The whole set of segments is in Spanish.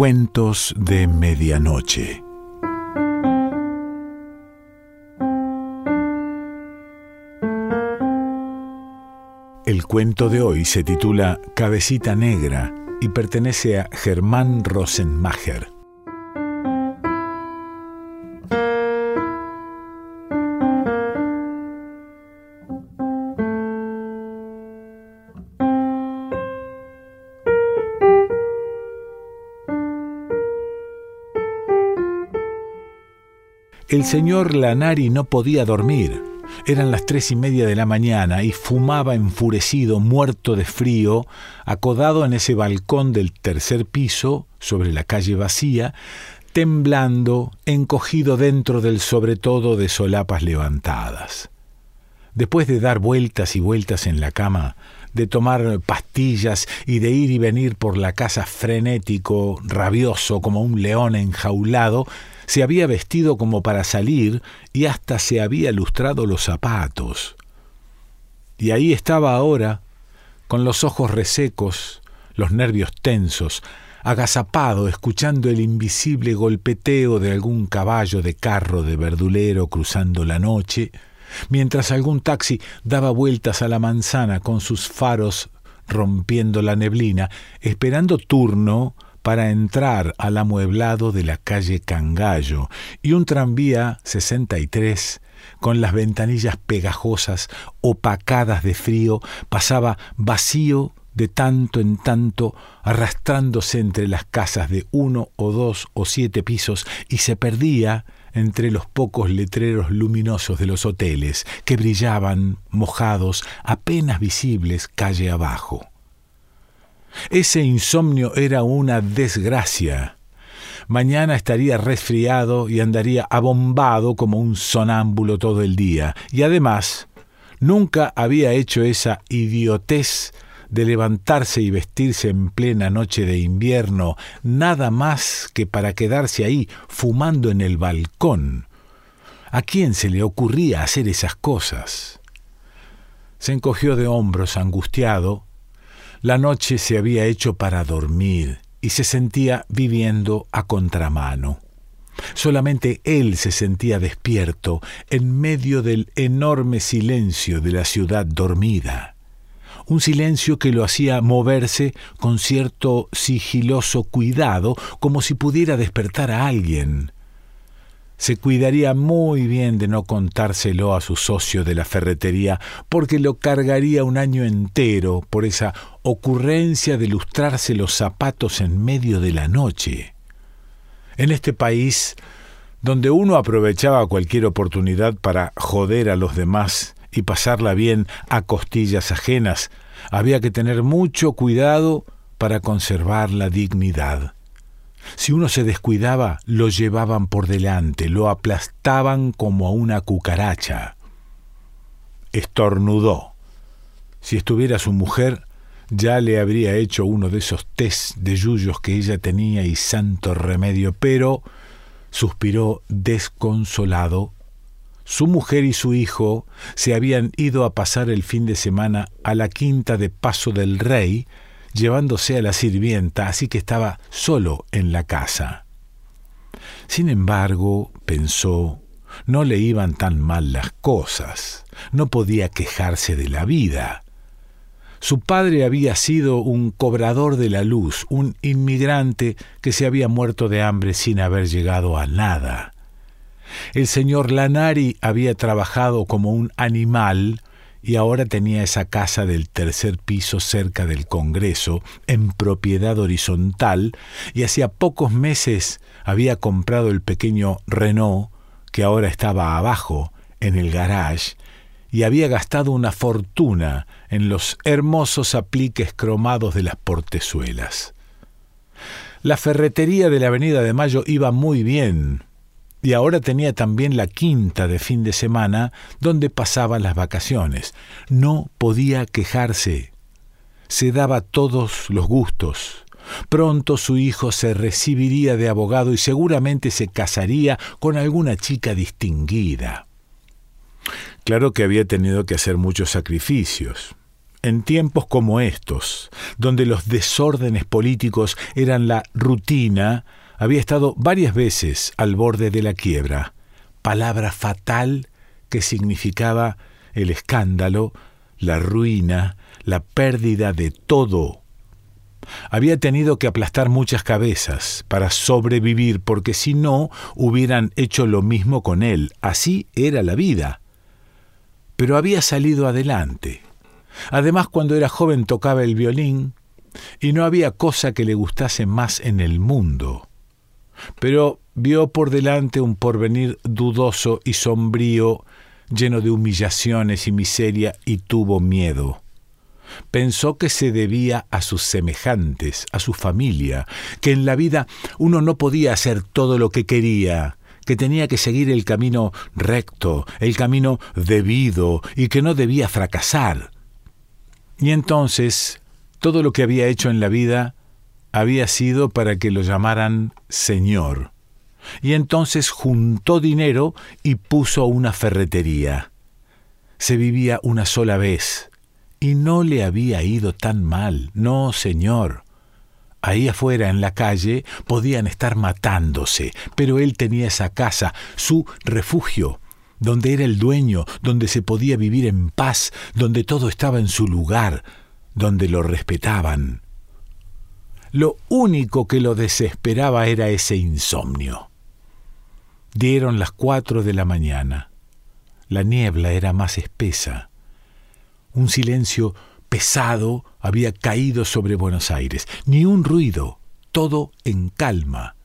Cuentos de Medianoche. El cuento de hoy se titula Cabecita Negra y pertenece a Germán Rosenmacher. El señor Lanari no podía dormir. Eran las tres y media de la mañana y fumaba enfurecido, muerto de frío, acodado en ese balcón del tercer piso, sobre la calle vacía, temblando, encogido dentro del sobretodo de solapas levantadas. Después de dar vueltas y vueltas en la cama, de tomar pastillas y de ir y venir por la casa frenético, rabioso como un león enjaulado, se había vestido como para salir y hasta se había lustrado los zapatos. Y ahí estaba ahora, con los ojos resecos, los nervios tensos, agazapado, escuchando el invisible golpeteo de algún caballo de carro de verdulero cruzando la noche, mientras algún taxi daba vueltas a la manzana con sus faros rompiendo la neblina, esperando turno para entrar al amueblado de la calle Cangallo y un tranvía 63 con las ventanillas pegajosas, opacadas de frío, pasaba vacío de tanto en tanto, arrastrándose entre las casas de uno o dos o siete pisos y se perdía entre los pocos letreros luminosos de los hoteles que brillaban, mojados, apenas visibles calle abajo. Ese insomnio era una desgracia. Mañana estaría resfriado y andaría abombado como un sonámbulo todo el día. Y además, nunca había hecho esa idiotez de levantarse y vestirse en plena noche de invierno, nada más que para quedarse ahí fumando en el balcón. ¿A quién se le ocurría hacer esas cosas? Se encogió de hombros angustiado la noche se había hecho para dormir y se sentía viviendo a contramano. Solamente él se sentía despierto en medio del enorme silencio de la ciudad dormida. Un silencio que lo hacía moverse con cierto sigiloso cuidado, como si pudiera despertar a alguien se cuidaría muy bien de no contárselo a su socio de la ferretería, porque lo cargaría un año entero por esa ocurrencia de lustrarse los zapatos en medio de la noche. En este país, donde uno aprovechaba cualquier oportunidad para joder a los demás y pasarla bien a costillas ajenas, había que tener mucho cuidado para conservar la dignidad. Si uno se descuidaba, lo llevaban por delante, lo aplastaban como a una cucaracha. Estornudó. Si estuviera su mujer, ya le habría hecho uno de esos test de yuyos que ella tenía y santo remedio, pero suspiró desconsolado. Su mujer y su hijo se habían ido a pasar el fin de semana a la quinta de Paso del Rey, llevándose a la sirvienta, así que estaba solo en la casa. Sin embargo, pensó, no le iban tan mal las cosas, no podía quejarse de la vida. Su padre había sido un cobrador de la luz, un inmigrante que se había muerto de hambre sin haber llegado a nada. El señor Lanari había trabajado como un animal y ahora tenía esa casa del tercer piso cerca del Congreso, en propiedad horizontal, y hacía pocos meses había comprado el pequeño Renault, que ahora estaba abajo, en el garage, y había gastado una fortuna en los hermosos apliques cromados de las portezuelas. La ferretería de la Avenida de Mayo iba muy bien, y ahora tenía también la quinta de fin de semana donde pasaba las vacaciones. No podía quejarse. Se daba todos los gustos. Pronto su hijo se recibiría de abogado y seguramente se casaría con alguna chica distinguida. Claro que había tenido que hacer muchos sacrificios. en tiempos como estos, donde los desórdenes políticos eran la rutina, había estado varias veces al borde de la quiebra, palabra fatal que significaba el escándalo, la ruina, la pérdida de todo. Había tenido que aplastar muchas cabezas para sobrevivir, porque si no hubieran hecho lo mismo con él. Así era la vida. Pero había salido adelante. Además, cuando era joven tocaba el violín, y no había cosa que le gustase más en el mundo. Pero vio por delante un porvenir dudoso y sombrío, lleno de humillaciones y miseria, y tuvo miedo. Pensó que se debía a sus semejantes, a su familia, que en la vida uno no podía hacer todo lo que quería, que tenía que seguir el camino recto, el camino debido, y que no debía fracasar. Y entonces todo lo que había hecho en la vida había sido para que lo llamaran Señor. Y entonces juntó dinero y puso una ferretería. Se vivía una sola vez, y no le había ido tan mal, no, señor. Ahí afuera, en la calle, podían estar matándose, pero él tenía esa casa, su refugio, donde era el dueño, donde se podía vivir en paz, donde todo estaba en su lugar, donde lo respetaban. Lo único que lo desesperaba era ese insomnio. Dieron las cuatro de la mañana. La niebla era más espesa. Un silencio pesado había caído sobre Buenos Aires. Ni un ruido, todo en calma.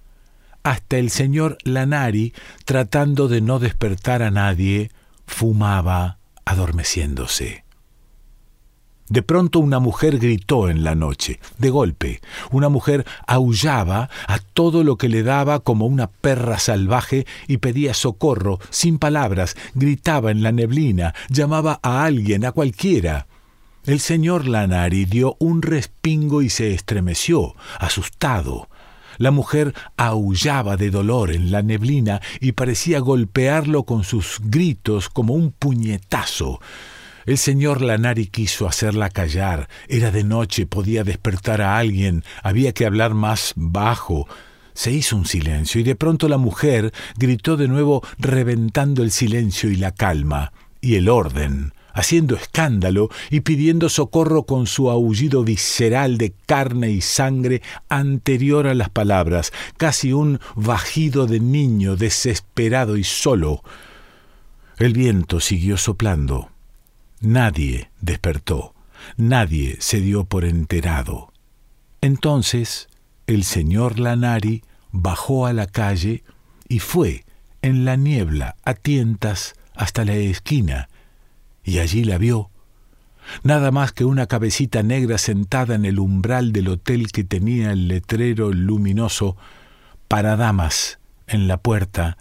Hasta el señor Lanari, tratando de no despertar a nadie, fumaba adormeciéndose. De pronto una mujer gritó en la noche, de golpe. Una mujer aullaba a todo lo que le daba como una perra salvaje y pedía socorro, sin palabras, gritaba en la neblina, llamaba a alguien, a cualquiera. El señor Lanari dio un respingo y se estremeció, asustado. La mujer aullaba de dolor en la neblina y parecía golpearlo con sus gritos como un puñetazo. El señor Lanari quiso hacerla callar. Era de noche, podía despertar a alguien, había que hablar más bajo. Se hizo un silencio y de pronto la mujer gritó de nuevo reventando el silencio y la calma y el orden, haciendo escándalo y pidiendo socorro con su aullido visceral de carne y sangre anterior a las palabras, casi un vagido de niño desesperado y solo. El viento siguió soplando. Nadie despertó, nadie se dio por enterado. Entonces el señor Lanari bajó a la calle y fue en la niebla a tientas hasta la esquina, y allí la vio. Nada más que una cabecita negra sentada en el umbral del hotel que tenía el letrero luminoso para damas en la puerta,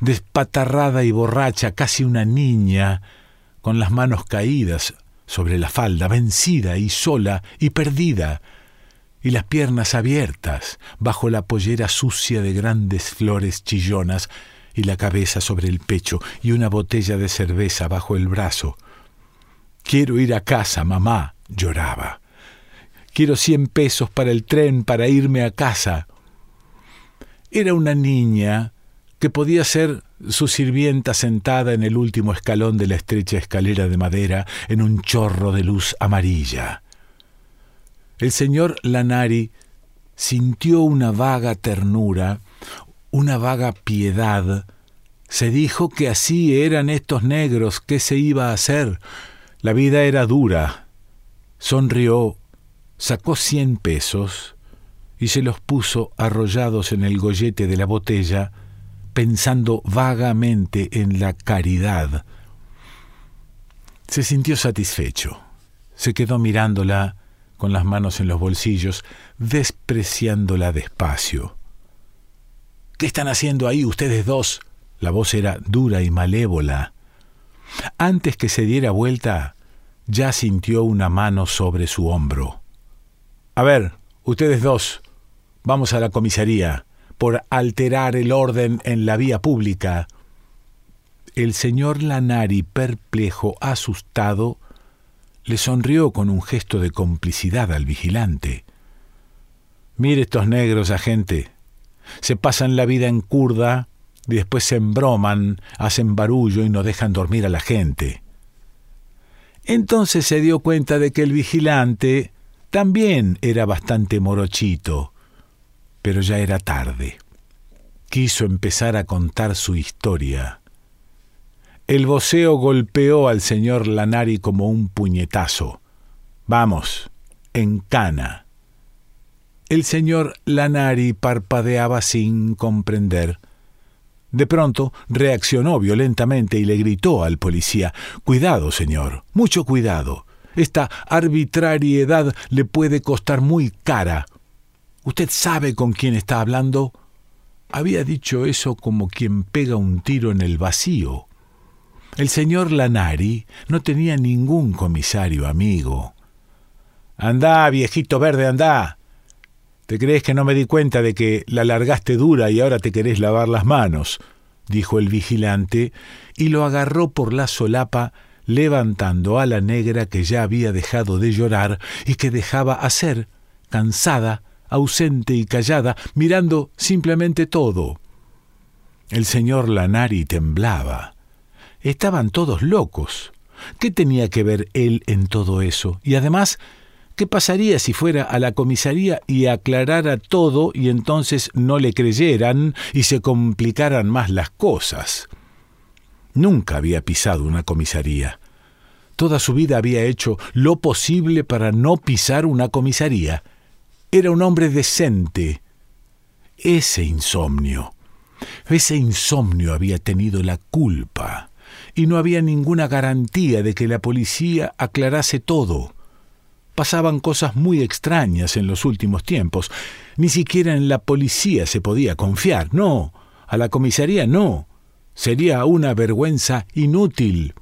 despatarrada y borracha, casi una niña, con las manos caídas sobre la falda, vencida y sola y perdida, y las piernas abiertas bajo la pollera sucia de grandes flores chillonas, y la cabeza sobre el pecho, y una botella de cerveza bajo el brazo. Quiero ir a casa, mamá, lloraba. Quiero cien pesos para el tren para irme a casa. Era una niña que podía ser su sirvienta sentada en el último escalón de la estrecha escalera de madera en un chorro de luz amarilla. El señor Lanari sintió una vaga ternura, una vaga piedad. Se dijo que así eran estos negros, ¿qué se iba a hacer? La vida era dura. Sonrió, sacó cien pesos y se los puso arrollados en el gollete de la botella, pensando vagamente en la caridad. Se sintió satisfecho. Se quedó mirándola con las manos en los bolsillos, despreciándola despacio. ¿Qué están haciendo ahí ustedes dos? La voz era dura y malévola. Antes que se diera vuelta, ya sintió una mano sobre su hombro. A ver, ustedes dos, vamos a la comisaría por alterar el orden en la vía pública. El señor Lanari, perplejo, asustado, le sonrió con un gesto de complicidad al vigilante. Mire estos negros, agente. Se pasan la vida en curda y después se embroman, hacen barullo y no dejan dormir a la gente. Entonces se dio cuenta de que el vigilante también era bastante morochito, pero ya era tarde. Quiso empezar a contar su historia. El voceo golpeó al señor Lanari como un puñetazo. Vamos, en cana. El señor Lanari parpadeaba sin comprender. De pronto reaccionó violentamente y le gritó al policía Cuidado, señor, mucho cuidado. Esta arbitrariedad le puede costar muy cara. ¿Usted sabe con quién está hablando? Había dicho eso como quien pega un tiro en el vacío. El señor Lanari no tenía ningún comisario amigo. Andá, viejito verde, andá. ¿Te crees que no me di cuenta de que la largaste dura y ahora te querés lavar las manos? dijo el vigilante, y lo agarró por la solapa, levantando a la negra que ya había dejado de llorar y que dejaba hacer, cansada, ausente y callada, mirando simplemente todo. El señor Lanari temblaba. Estaban todos locos. ¿Qué tenía que ver él en todo eso? Y además, ¿qué pasaría si fuera a la comisaría y aclarara todo y entonces no le creyeran y se complicaran más las cosas? Nunca había pisado una comisaría. Toda su vida había hecho lo posible para no pisar una comisaría. Era un hombre decente. Ese insomnio, ese insomnio había tenido la culpa y no había ninguna garantía de que la policía aclarase todo. Pasaban cosas muy extrañas en los últimos tiempos. Ni siquiera en la policía se podía confiar. No, a la comisaría no. Sería una vergüenza inútil.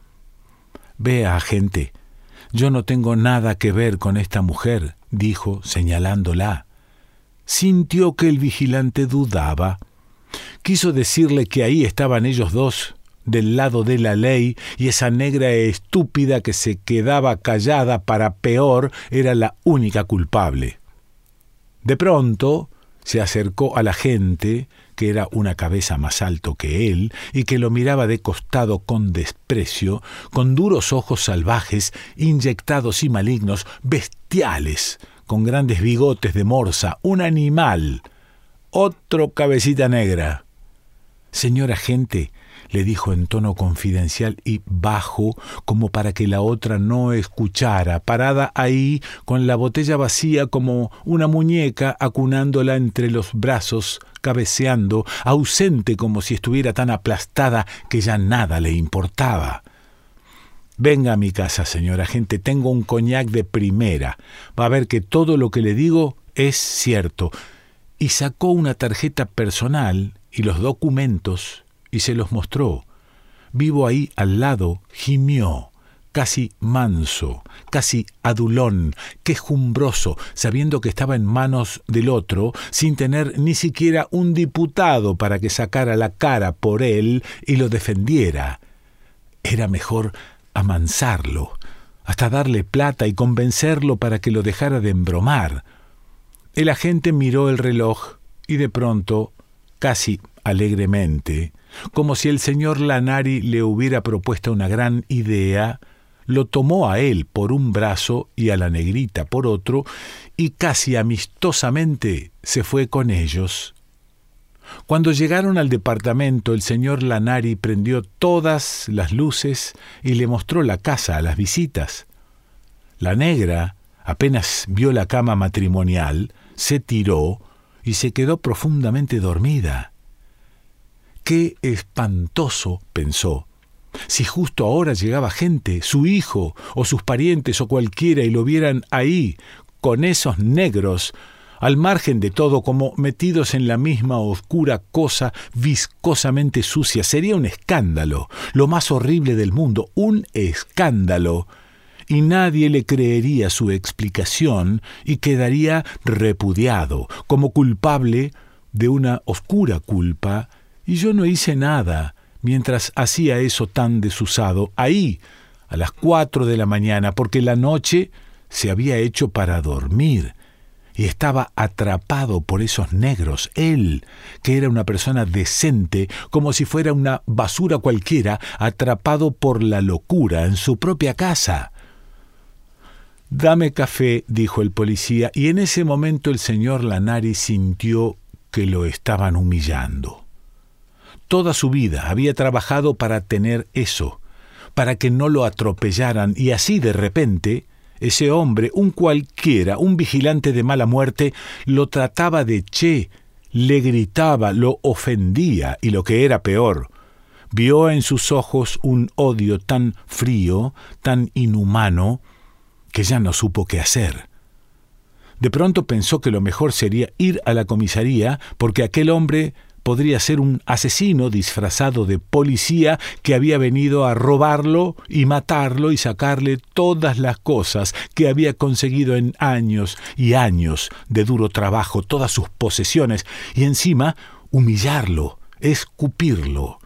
Vea, agente, yo no tengo nada que ver con esta mujer, dijo, señalándola. Sintió que el vigilante dudaba. Quiso decirle que ahí estaban ellos dos, del lado de la ley y esa negra estúpida que se quedaba callada para peor era la única culpable. De pronto se acercó a la gente, que era una cabeza más alto que él, y que lo miraba de costado con desprecio, con duros ojos salvajes, inyectados y malignos, bestiales, con grandes bigotes de morsa, un animal. Otro cabecita negra. Señora gente, le dijo en tono confidencial y bajo, como para que la otra no escuchara, parada ahí con la botella vacía como una muñeca acunándola entre los brazos, cabeceando, ausente como si estuviera tan aplastada que ya nada le importaba. Venga a mi casa, señora gente, tengo un coñac de primera. Va a ver que todo lo que le digo es cierto. Y sacó una tarjeta personal y los documentos y se los mostró. Vivo ahí al lado, gimió, casi manso, casi adulón, quejumbroso, sabiendo que estaba en manos del otro, sin tener ni siquiera un diputado para que sacara la cara por él y lo defendiera. Era mejor amansarlo, hasta darle plata y convencerlo para que lo dejara de embromar. El agente miró el reloj y de pronto, casi alegremente, como si el señor Lanari le hubiera propuesto una gran idea, lo tomó a él por un brazo y a la negrita por otro, y casi amistosamente se fue con ellos. Cuando llegaron al departamento, el señor Lanari prendió todas las luces y le mostró la casa a las visitas. La negra, apenas vio la cama matrimonial, se tiró y se quedó profundamente dormida. Qué espantoso, pensó. Si justo ahora llegaba gente, su hijo o sus parientes o cualquiera, y lo vieran ahí, con esos negros, al margen de todo, como metidos en la misma oscura cosa viscosamente sucia, sería un escándalo, lo más horrible del mundo, un escándalo. Y nadie le creería su explicación y quedaría repudiado, como culpable de una oscura culpa y yo no hice nada mientras hacía eso tan desusado, ahí, a las cuatro de la mañana, porque la noche se había hecho para dormir y estaba atrapado por esos negros. Él, que era una persona decente, como si fuera una basura cualquiera, atrapado por la locura en su propia casa. Dame café, dijo el policía, y en ese momento el señor Lanari sintió que lo estaban humillando. Toda su vida había trabajado para tener eso, para que no lo atropellaran, y así de repente ese hombre, un cualquiera, un vigilante de mala muerte, lo trataba de che, le gritaba, lo ofendía, y lo que era peor, vio en sus ojos un odio tan frío, tan inhumano, que ya no supo qué hacer. De pronto pensó que lo mejor sería ir a la comisaría porque aquel hombre podría ser un asesino disfrazado de policía que había venido a robarlo y matarlo y sacarle todas las cosas que había conseguido en años y años de duro trabajo, todas sus posesiones, y encima humillarlo, escupirlo.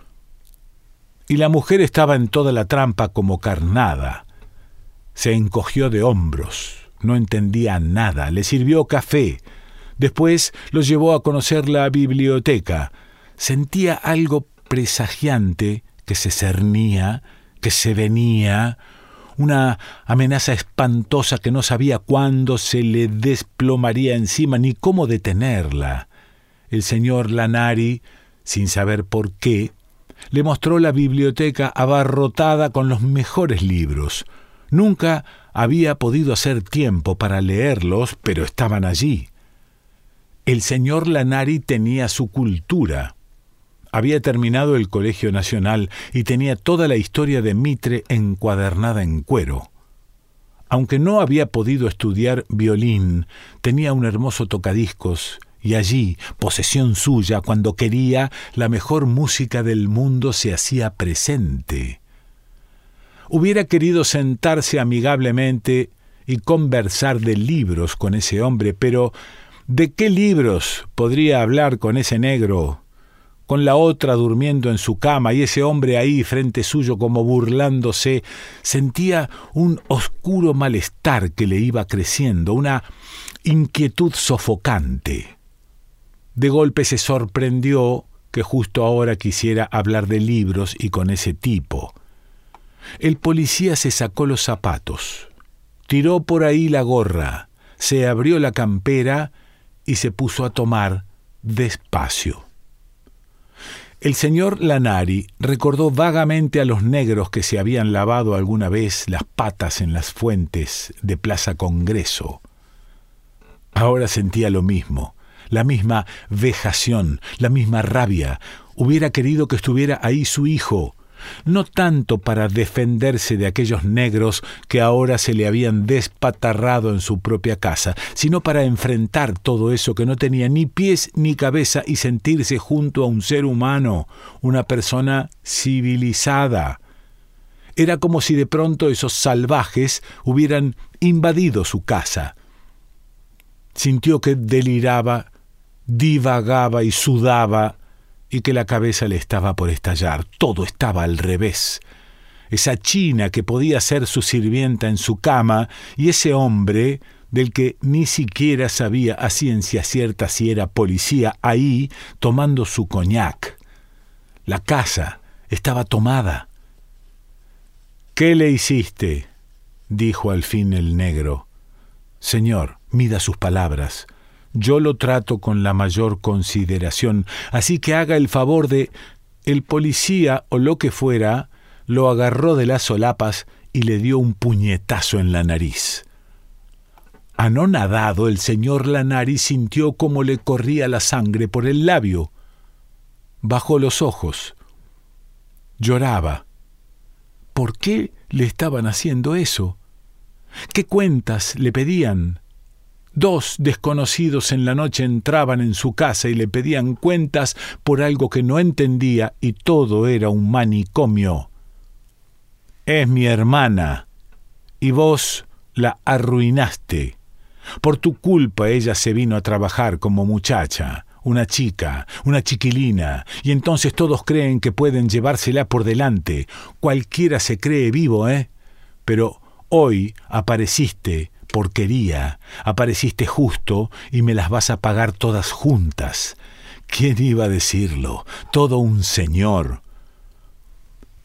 Y la mujer estaba en toda la trampa como carnada. Se encogió de hombros, no entendía nada, le sirvió café. Después los llevó a conocer la biblioteca. Sentía algo presagiante que se cernía, que se venía, una amenaza espantosa que no sabía cuándo se le desplomaría encima ni cómo detenerla. El señor Lanari, sin saber por qué, le mostró la biblioteca abarrotada con los mejores libros, Nunca había podido hacer tiempo para leerlos, pero estaban allí. El señor Lanari tenía su cultura. Había terminado el Colegio Nacional y tenía toda la historia de Mitre encuadernada en cuero. Aunque no había podido estudiar violín, tenía un hermoso tocadiscos y allí, posesión suya, cuando quería, la mejor música del mundo se hacía presente. Hubiera querido sentarse amigablemente y conversar de libros con ese hombre, pero ¿de qué libros podría hablar con ese negro? Con la otra durmiendo en su cama y ese hombre ahí frente suyo como burlándose, sentía un oscuro malestar que le iba creciendo, una inquietud sofocante. De golpe se sorprendió que justo ahora quisiera hablar de libros y con ese tipo. El policía se sacó los zapatos, tiró por ahí la gorra, se abrió la campera y se puso a tomar despacio. El señor Lanari recordó vagamente a los negros que se habían lavado alguna vez las patas en las fuentes de Plaza Congreso. Ahora sentía lo mismo, la misma vejación, la misma rabia. Hubiera querido que estuviera ahí su hijo, no tanto para defenderse de aquellos negros que ahora se le habían despatarrado en su propia casa, sino para enfrentar todo eso que no tenía ni pies ni cabeza y sentirse junto a un ser humano, una persona civilizada. Era como si de pronto esos salvajes hubieran invadido su casa. Sintió que deliraba, divagaba y sudaba y que la cabeza le estaba por estallar. Todo estaba al revés. Esa china que podía ser su sirvienta en su cama y ese hombre del que ni siquiera sabía a ciencia cierta si era policía ahí tomando su coñac. La casa estaba tomada. ¿Qué le hiciste? dijo al fin el negro. Señor, mida sus palabras yo lo trato con la mayor consideración, así que haga el favor de... El policía o lo que fuera lo agarró de las solapas y le dio un puñetazo en la nariz. Anonadado, el señor Lanari sintió cómo le corría la sangre por el labio. Bajó los ojos. Lloraba. ¿Por qué le estaban haciendo eso? ¿Qué cuentas le pedían? Dos desconocidos en la noche entraban en su casa y le pedían cuentas por algo que no entendía y todo era un manicomio. Es mi hermana, y vos la arruinaste. Por tu culpa ella se vino a trabajar como muchacha, una chica, una chiquilina, y entonces todos creen que pueden llevársela por delante. Cualquiera se cree vivo, ¿eh? pero hoy apareciste porquería, apareciste justo y me las vas a pagar todas juntas. ¿Quién iba a decirlo? Todo un señor.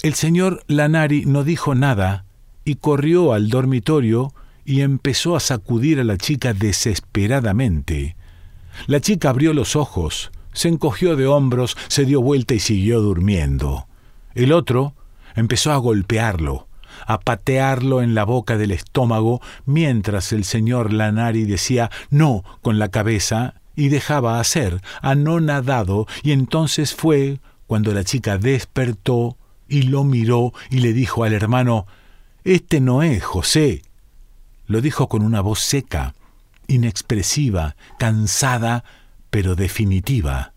El señor Lanari no dijo nada y corrió al dormitorio y empezó a sacudir a la chica desesperadamente. La chica abrió los ojos, se encogió de hombros, se dio vuelta y siguió durmiendo. El otro empezó a golpearlo, a patearlo en la boca del estómago, mientras el señor Lanari decía no con la cabeza y dejaba hacer, anonadado, y entonces fue cuando la chica despertó y lo miró y le dijo al hermano Este no es José. Lo dijo con una voz seca, inexpresiva, cansada, pero definitiva.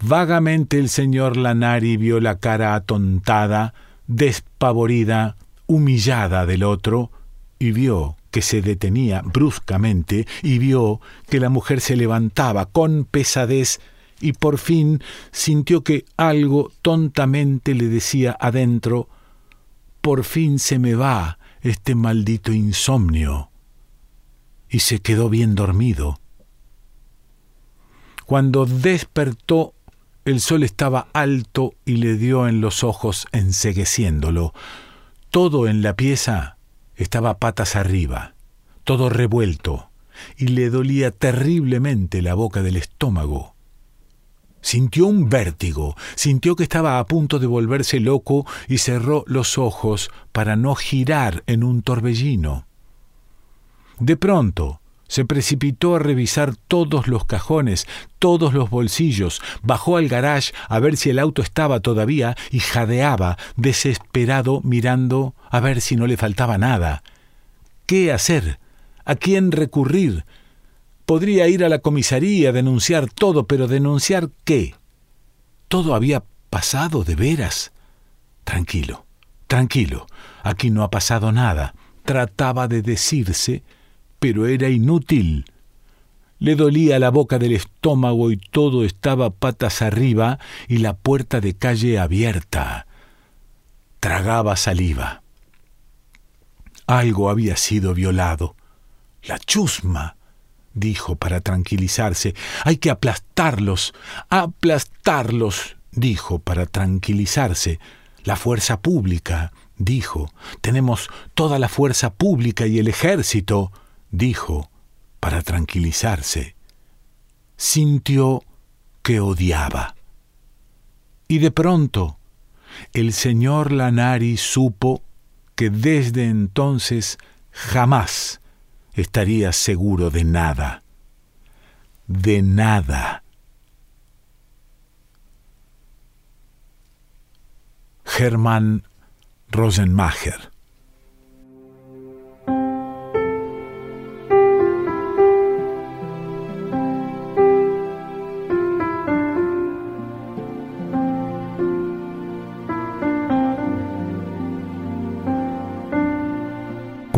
Vagamente el señor Lanari vio la cara atontada, despavorida, humillada del otro, y vio que se detenía bruscamente, y vio que la mujer se levantaba con pesadez, y por fin sintió que algo tontamente le decía adentro, por fin se me va este maldito insomnio. Y se quedó bien dormido. Cuando despertó el sol estaba alto y le dio en los ojos ensegueciéndolo. Todo en la pieza estaba patas arriba, todo revuelto, y le dolía terriblemente la boca del estómago. Sintió un vértigo, sintió que estaba a punto de volverse loco y cerró los ojos para no girar en un torbellino. De pronto, se precipitó a revisar todos los cajones, todos los bolsillos, bajó al garage a ver si el auto estaba todavía y jadeaba, desesperado, mirando a ver si no le faltaba nada. ¿Qué hacer? ¿A quién recurrir? Podría ir a la comisaría, denunciar todo, pero ¿denunciar qué? Todo había pasado de veras. Tranquilo, tranquilo, aquí no ha pasado nada. Trataba de decirse pero era inútil. Le dolía la boca del estómago y todo estaba patas arriba y la puerta de calle abierta. Tragaba saliva. Algo había sido violado. La chusma, dijo para tranquilizarse. Hay que aplastarlos, aplastarlos, dijo para tranquilizarse. La fuerza pública, dijo. Tenemos toda la fuerza pública y el ejército dijo, para tranquilizarse, sintió que odiaba. Y de pronto, el señor Lanari supo que desde entonces jamás estaría seguro de nada. De nada. Germán Rosenmacher